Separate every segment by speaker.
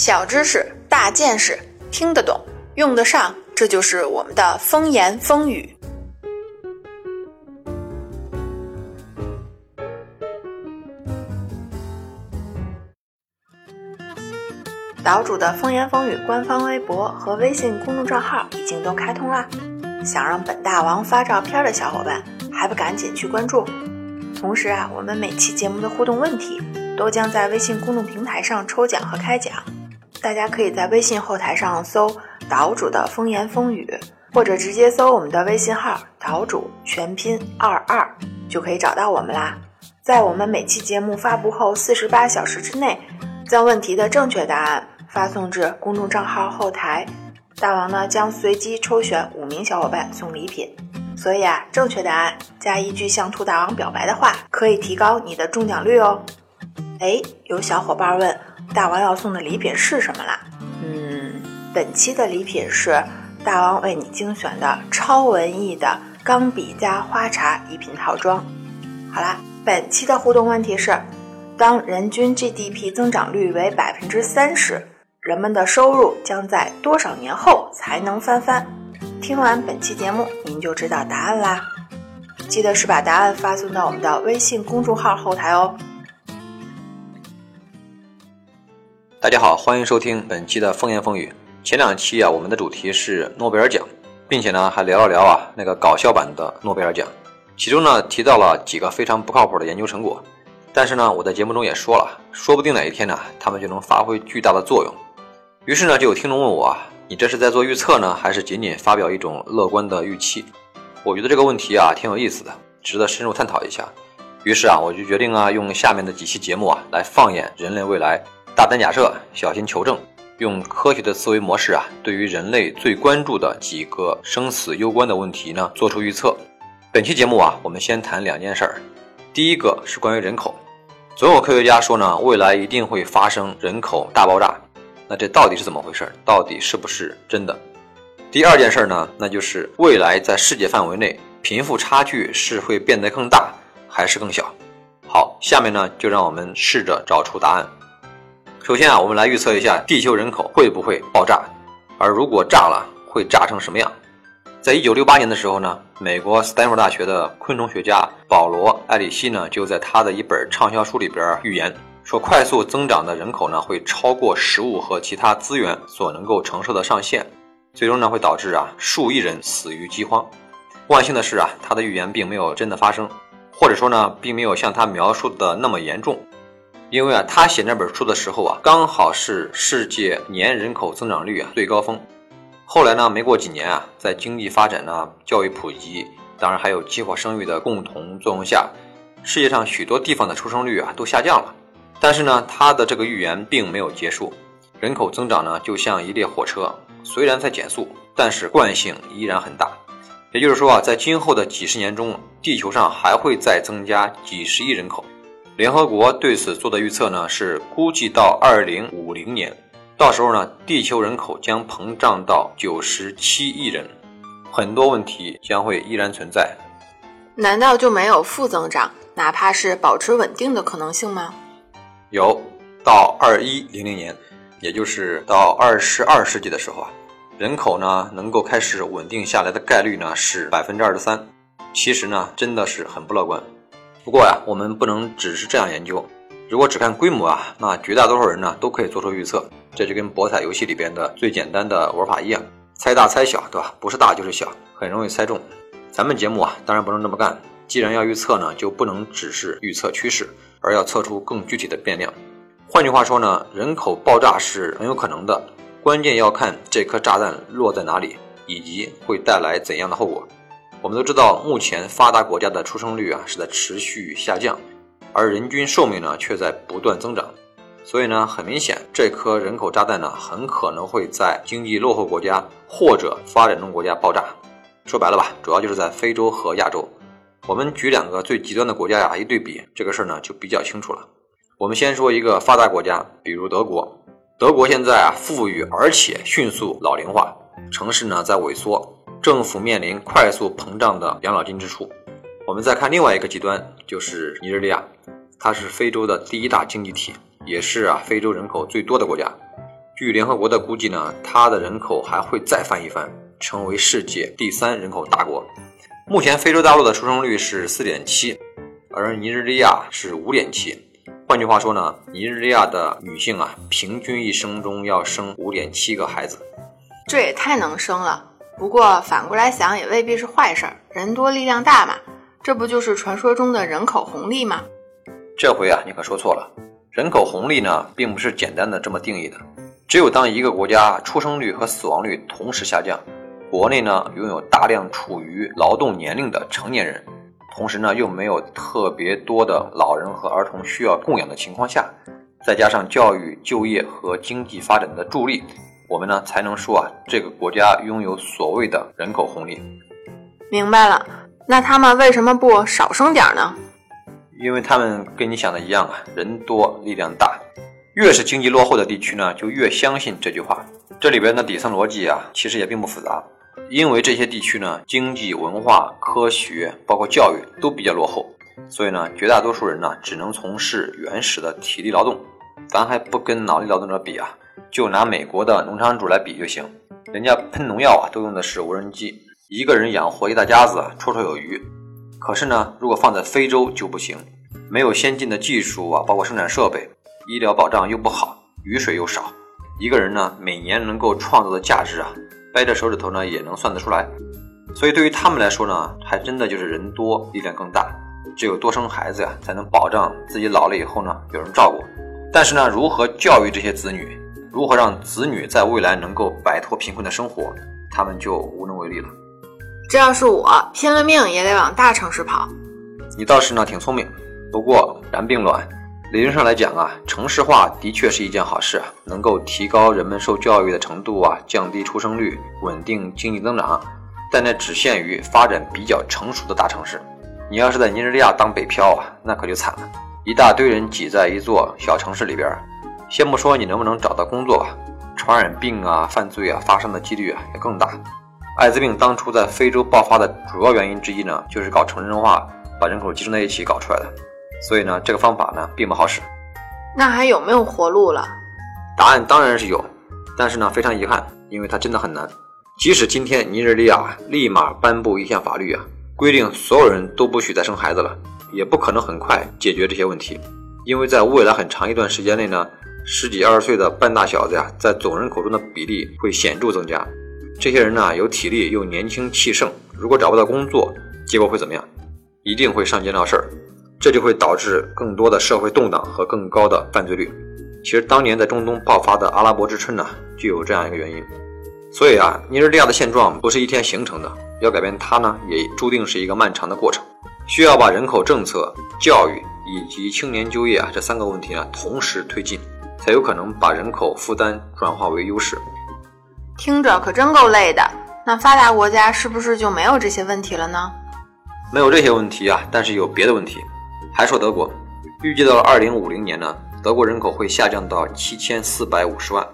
Speaker 1: 小知识，大见识，听得懂，用得上，这就是我们的风言风语。岛主的风言风语官方微博和微信公众账号已经都开通啦，想让本大王发照片的小伙伴，还不赶紧去关注？同时啊，我们每期节目的互动问题都将在微信公众平台上抽奖和开奖，大家可以在微信后台上搜“岛主的风言风语”，或者直接搜我们的微信号“岛主全拼二二”，就可以找到我们啦。在我们每期节目发布后四十八小时之内，将问题的正确答案发送至公众账号后台，大王呢将随机抽选五名小伙伴送礼品。所以啊，正确答案加一句向兔大王表白的话，可以提高你的中奖率哦。哎，有小伙伴问，大王要送的礼品是什么啦？嗯，本期的礼品是大王为你精选的超文艺的钢笔加花茶一品套装。好啦，本期的互动问题是：当人均 GDP 增长率为百分之三十，人们的收入将在多少年后才能翻番？听完本期节目，您就知道答案啦。记得是把答案发送到我们的微信公众号后台哦。
Speaker 2: 大家好，欢迎收听本期的风言风语。前两期啊，我们的主题是诺贝尔奖，并且呢还聊了聊啊那个搞笑版的诺贝尔奖，其中呢提到了几个非常不靠谱的研究成果。但是呢，我在节目中也说了，说不定哪一天呢，他们就能发挥巨大的作用。于是呢，就有听众问我啊。你这是在做预测呢，还是仅仅发表一种乐观的预期？我觉得这个问题啊挺有意思的，值得深入探讨一下。于是啊，我就决定啊用下面的几期节目啊来放眼人类未来，大胆假设，小心求证，用科学的思维模式啊，对于人类最关注的几个生死攸关的问题呢做出预测。本期节目啊，我们先谈两件事儿。第一个是关于人口，总有科学家说呢，未来一定会发生人口大爆炸。那这到底是怎么回事？到底是不是真的？第二件事呢，那就是未来在世界范围内，贫富差距是会变得更大还是更小？好，下面呢就让我们试着找出答案。首先啊，我们来预测一下地球人口会不会爆炸，而如果炸了，会炸成什么样？在一九六八年的时候呢，美国斯坦福大学的昆虫学家保罗·艾里希呢，就在他的一本畅销书里边预言。说快速增长的人口呢，会超过食物和其他资源所能够承受的上限，最终呢会导致啊数亿人死于饥荒。万幸的是啊，他的预言并没有真的发生，或者说呢，并没有像他描述的那么严重。因为啊，他写那本书的时候啊，刚好是世界年人口增长率啊最高峰。后来呢，没过几年啊，在经济发展呢、教育普及，当然还有计划生育的共同作用下，世界上许多地方的出生率啊都下降了。但是呢，他的这个预言并没有结束，人口增长呢就像一列火车，虽然在减速，但是惯性依然很大。也就是说啊，在今后的几十年中，地球上还会再增加几十亿人口。联合国对此做的预测呢，是估计到二零五零年，到时候呢，地球人口将膨胀到九十七亿人，很多问题将会依然存在。
Speaker 1: 难道就没有负增长，哪怕是保持稳定的可能性吗？
Speaker 2: 有到二一零零年，也就是到二十二世纪的时候啊，人口呢能够开始稳定下来的概率呢是百分之二十三。其实呢真的是很不乐观。不过呀，我们不能只是这样研究。如果只看规模啊，那绝大多数人呢都可以做出预测。这就跟博彩游戏里边的最简单的玩法一样，猜大猜小，对吧？不是大就是小，很容易猜中。咱们节目啊，当然不能这么干。既然要预测呢，就不能只是预测趋势。而要测出更具体的变量。换句话说呢，人口爆炸是很有可能的，关键要看这颗炸弹落在哪里，以及会带来怎样的后果。我们都知道，目前发达国家的出生率啊是在持续下降，而人均寿命呢却在不断增长。所以呢，很明显，这颗人口炸弹呢很可能会在经济落后国家或者发展中国家爆炸。说白了吧，主要就是在非洲和亚洲。我们举两个最极端的国家呀，一对比，这个事儿呢就比较清楚了。我们先说一个发达国家，比如德国。德国现在啊富裕，而且迅速老龄化，城市呢在萎缩，政府面临快速膨胀的养老金支出。我们再看另外一个极端，就是尼日利亚，它是非洲的第一大经济体，也是啊非洲人口最多的国家。据联合国的估计呢，它的人口还会再翻一番，成为世界第三人口大国。目前非洲大陆的出生率是四点七，而尼日利亚是五点七。换句话说呢，尼日利亚的女性啊，平均一生中要生五点七个孩子，
Speaker 1: 这也太能生了。不过反过来想，也未必是坏事儿，人多力量大嘛。这不就是传说中的人口红利吗？
Speaker 2: 这回啊，你可说错了。人口红利呢，并不是简单的这么定义的。只有当一个国家出生率和死亡率同时下降，国内呢拥有大量处于劳动年龄的成年人，同时呢又没有特别多的老人和儿童需要供养的情况下，再加上教育、就业和经济发展的助力，我们呢才能说啊这个国家拥有所谓的人口红利。
Speaker 1: 明白了，那他们为什么不少生点呢？
Speaker 2: 因为他们跟你想的一样啊，人多力量大。越是经济落后的地区呢，就越相信这句话。这里边的底层逻辑啊，其实也并不复杂。因为这些地区呢，经济、文化、科学，包括教育都比较落后，所以呢，绝大多数人呢，只能从事原始的体力劳动。咱还不跟脑力劳动者比啊，就拿美国的农场主来比就行。人家喷农药啊，都用的是无人机，一个人养活一大家子，绰绰有余。可是呢，如果放在非洲就不行，没有先进的技术啊，包括生产设备。医疗保障又不好，雨水又少，一个人呢每年能够创造的价值啊，掰着手指头呢也能算得出来。所以对于他们来说呢，还真的就是人多力量更大，只有多生孩子呀，才能保障自己老了以后呢有人照顾。但是呢，如何教育这些子女，如何让子女在未来能够摆脱贫困的生活，他们就无能为力了。
Speaker 1: 这要是我，拼了命也得往大城市跑。
Speaker 2: 你倒是呢挺聪明，不过然并卵。理论上来讲啊，城市化的确是一件好事啊，能够提高人们受教育的程度啊，降低出生率，稳定经济增长。但那只限于发展比较成熟的大城市。你要是在尼日利亚当北漂啊，那可就惨了，一大堆人挤在一座小城市里边，先不说你能不能找到工作吧，传染病啊、犯罪啊发生的几率啊也更大。艾滋病当初在非洲爆发的主要原因之一呢，就是搞城镇化，把人口集中在一起搞出来的。所以呢，这个方法呢并不好使。
Speaker 1: 那还有没有活路了？
Speaker 2: 答案当然是有，但是呢非常遗憾，因为它真的很难。即使今天尼日利亚立马颁布一项法律啊，规定所有人都不许再生孩子了，也不可能很快解决这些问题。因为在未来很长一段时间内呢，十几二十岁的半大小子呀，在总人口中的比例会显著增加。这些人呢有体力又年轻气盛，如果找不到工作，结果会怎么样？一定会上街闹事儿。这就会导致更多的社会动荡和更高的犯罪率。其实当年在中东爆发的阿拉伯之春呢，就有这样一个原因。所以啊，尼日利亚的现状不是一天形成的，要改变它呢，也注定是一个漫长的过程，需要把人口政策、教育以及青年就业啊这三个问题呢同时推进，才有可能把人口负担转化为优势。
Speaker 1: 听着可真够累的。那发达国家是不是就没有这些问题了呢？
Speaker 2: 没有这些问题啊，但是有别的问题。还说德国，预计到了二零五零年呢，德国人口会下降到七千四百五十万，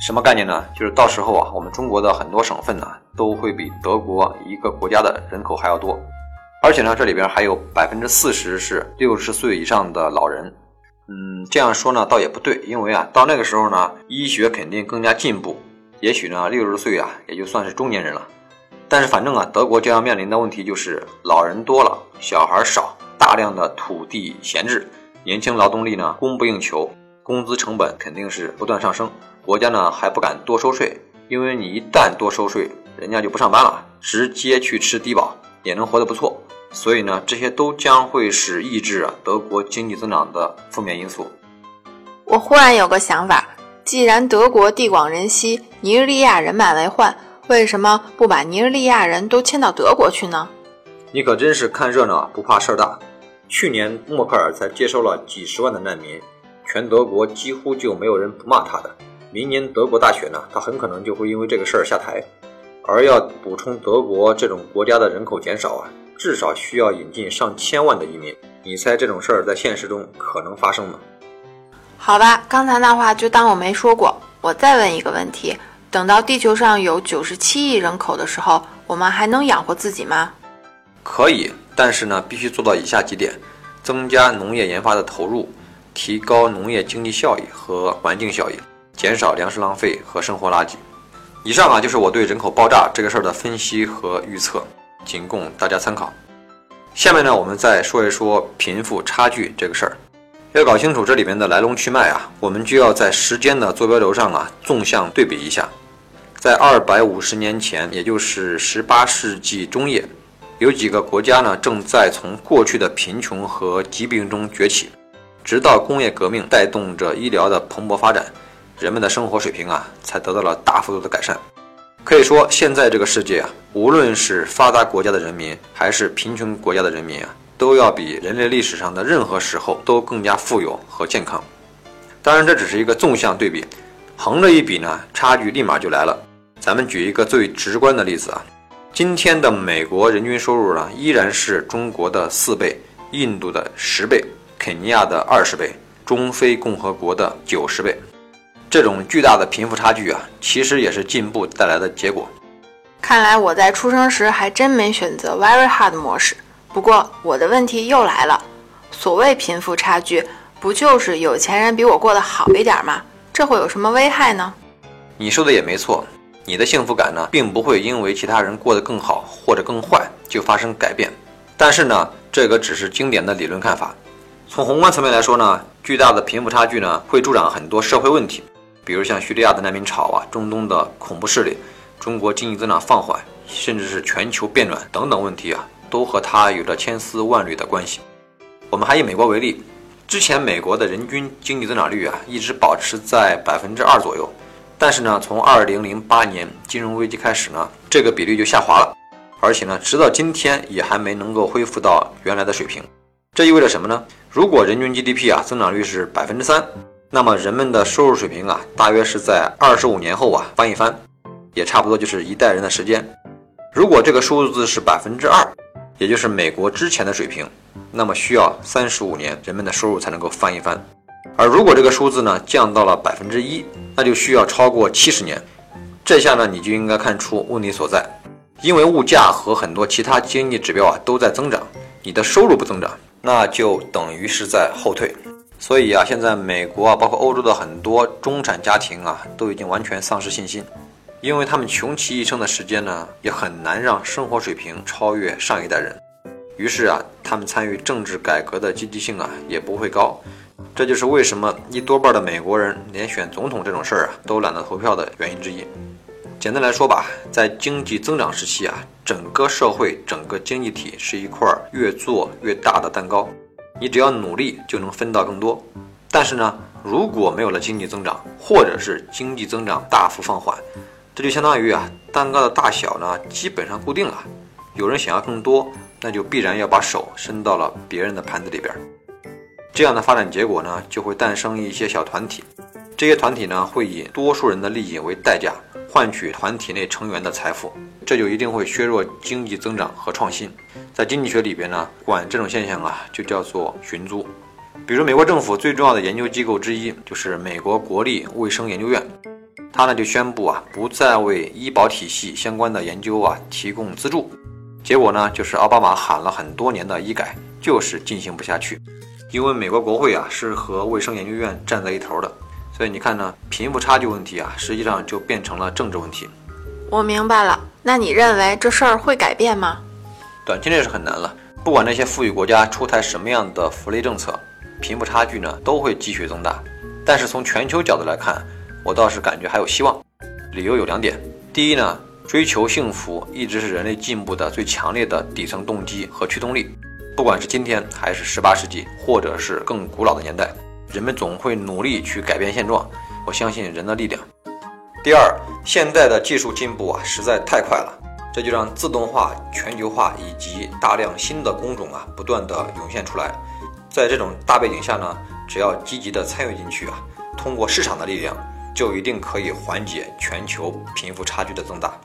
Speaker 2: 什么概念呢？就是到时候啊，我们中国的很多省份呢，都会比德国一个国家的人口还要多，而且呢，这里边还有百分之四十是六十岁以上的老人。嗯，这样说呢，倒也不对，因为啊，到那个时候呢，医学肯定更加进步，也许呢，六十岁啊，也就算是中年人了。但是反正啊，德国将要面临的问题就是老人多了，小孩少。大量的土地闲置，年轻劳动力呢供不应求，工资成本肯定是不断上升。国家呢还不敢多收税，因为你一旦多收税，人家就不上班了，直接去吃低保也能活得不错。所以呢，这些都将会是抑制啊德国经济增长的负面因素。
Speaker 1: 我忽然有个想法，既然德国地广人稀，尼日利亚人满为患，为什么不把尼日利亚人都迁到德国去呢？
Speaker 2: 你可真是看热闹不怕事儿大。去年默克尔才接收了几十万的难民，全德国几乎就没有人不骂他的。明年德国大选呢，他很可能就会因为这个事儿下台。而要补充德国这种国家的人口减少啊，至少需要引进上千万的移民。你猜这种事儿在现实中可能发生吗？
Speaker 1: 好吧，刚才那话就当我没说过。我再问一个问题：等到地球上有九十七亿人口的时候，我们还能养活自己吗？
Speaker 2: 可以。但是呢，必须做到以下几点：增加农业研发的投入，提高农业经济效益和环境效益，减少粮食浪费和生活垃圾。以上啊就是我对人口爆炸这个事儿的分析和预测，仅供大家参考。下面呢，我们再说一说贫富差距这个事儿。要搞清楚这里面的来龙去脉啊，我们就要在时间的坐标轴上啊纵向对比一下。在二百五十年前，也就是十八世纪中叶，有几个国家呢正在从过去的贫穷和疾病中崛起，直到工业革命带动着医疗的蓬勃发展。人们的生活水平啊，才得到了大幅度的改善。可以说，现在这个世界啊，无论是发达国家的人民，还是贫穷国家的人民啊，都要比人类历史上的任何时候都更加富有和健康。当然，这只是一个纵向对比，横着一比呢，差距立马就来了。咱们举一个最直观的例子啊，今天的美国人均收入呢，依然是中国的四倍、印度的十倍、肯尼亚的二十倍、中非共和国的九十倍。这种巨大的贫富差距啊，其实也是进步带来的结果。
Speaker 1: 看来我在出生时还真没选择 Very Hard 模式。不过我的问题又来了：所谓贫富差距，不就是有钱人比我过得好一点吗？这会有什么危害呢？
Speaker 2: 你说的也没错，你的幸福感呢，并不会因为其他人过得更好或者更坏就发生改变。但是呢，这个只是经典的理论看法。从宏观层面来说呢，巨大的贫富差距呢，会助长很多社会问题。比如像叙利亚的难民潮啊，中东的恐怖势力，中国经济增长放缓，甚至是全球变暖等等问题啊，都和它有着千丝万缕的关系。我们还以美国为例，之前美国的人均经济增长率啊，一直保持在百分之二左右，但是呢，从二零零八年金融危机开始呢，这个比率就下滑了，而且呢，直到今天也还没能够恢复到原来的水平。这意味着什么呢？如果人均 GDP 啊增长率是百分之三。那么人们的收入水平啊，大约是在二十五年后啊翻一番，也差不多就是一代人的时间。如果这个数字是百分之二，也就是美国之前的水平，那么需要三十五年人们的收入才能够翻一番。而如果这个数字呢降到了百分之一，那就需要超过七十年。这下呢你就应该看出问题所在，因为物价和很多其他经济指标啊都在增长，你的收入不增长，那就等于是在后退。所以啊，现在美国啊，包括欧洲的很多中产家庭啊，都已经完全丧失信心，因为他们穷其一生的时间呢，也很难让生活水平超越上一代人。于是啊，他们参与政治改革的积极性啊，也不会高。这就是为什么一多半的美国人连选总统这种事儿啊，都懒得投票的原因之一。简单来说吧，在经济增长时期啊，整个社会、整个经济体是一块越做越大的蛋糕。你只要努力就能分到更多，但是呢，如果没有了经济增长，或者是经济增长大幅放缓，这就相当于啊，蛋糕的大小呢基本上固定了。有人想要更多，那就必然要把手伸到了别人的盘子里边。这样的发展结果呢，就会诞生一些小团体，这些团体呢会以多数人的利益为代价，换取团体内成员的财富，这就一定会削弱经济增长和创新。在经济学里边呢，管这种现象啊，就叫做寻租。比如美国政府最重要的研究机构之一就是美国国立卫生研究院，它呢就宣布啊，不再为医保体系相关的研究啊提供资助。结果呢，就是奥巴马喊了很多年的医改，就是进行不下去。因为美国国会啊是和卫生研究院站在一头的，所以你看呢，贫富差距问题啊，实际上就变成了政治问题。
Speaker 1: 我明白了，那你认为这事儿会改变吗？
Speaker 2: 短期内是很难了，不管那些富裕国家出台什么样的福利政策，贫富差距呢都会继续增大。但是从全球角度来看，我倒是感觉还有希望。理由有两点：第一呢，追求幸福一直是人类进步的最强烈的底层动机和驱动力，不管是今天还是十八世纪，或者是更古老的年代，人们总会努力去改变现状。我相信人的力量。第二，现在的技术进步啊实在太快了。这就让自动化、全球化以及大量新的工种啊不断的涌现出来。在这种大背景下呢，只要积极的参与进去啊，通过市场的力量，就一定可以缓解全球贫富差距的增大。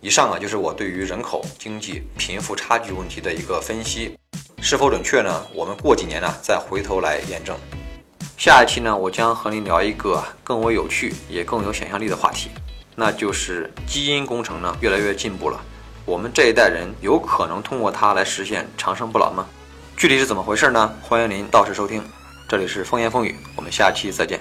Speaker 2: 以上啊就是我对于人口、经济、贫富差距问题的一个分析，是否准确呢？我们过几年呢再回头来验证。下一期呢，我将和您聊一个更为有趣也更有想象力的话题。那就是基因工程呢越来越进步了，我们这一代人有可能通过它来实现长生不老吗？具体是怎么回事呢？欢迎您到时收听，这里是风言风语，我们下期再见。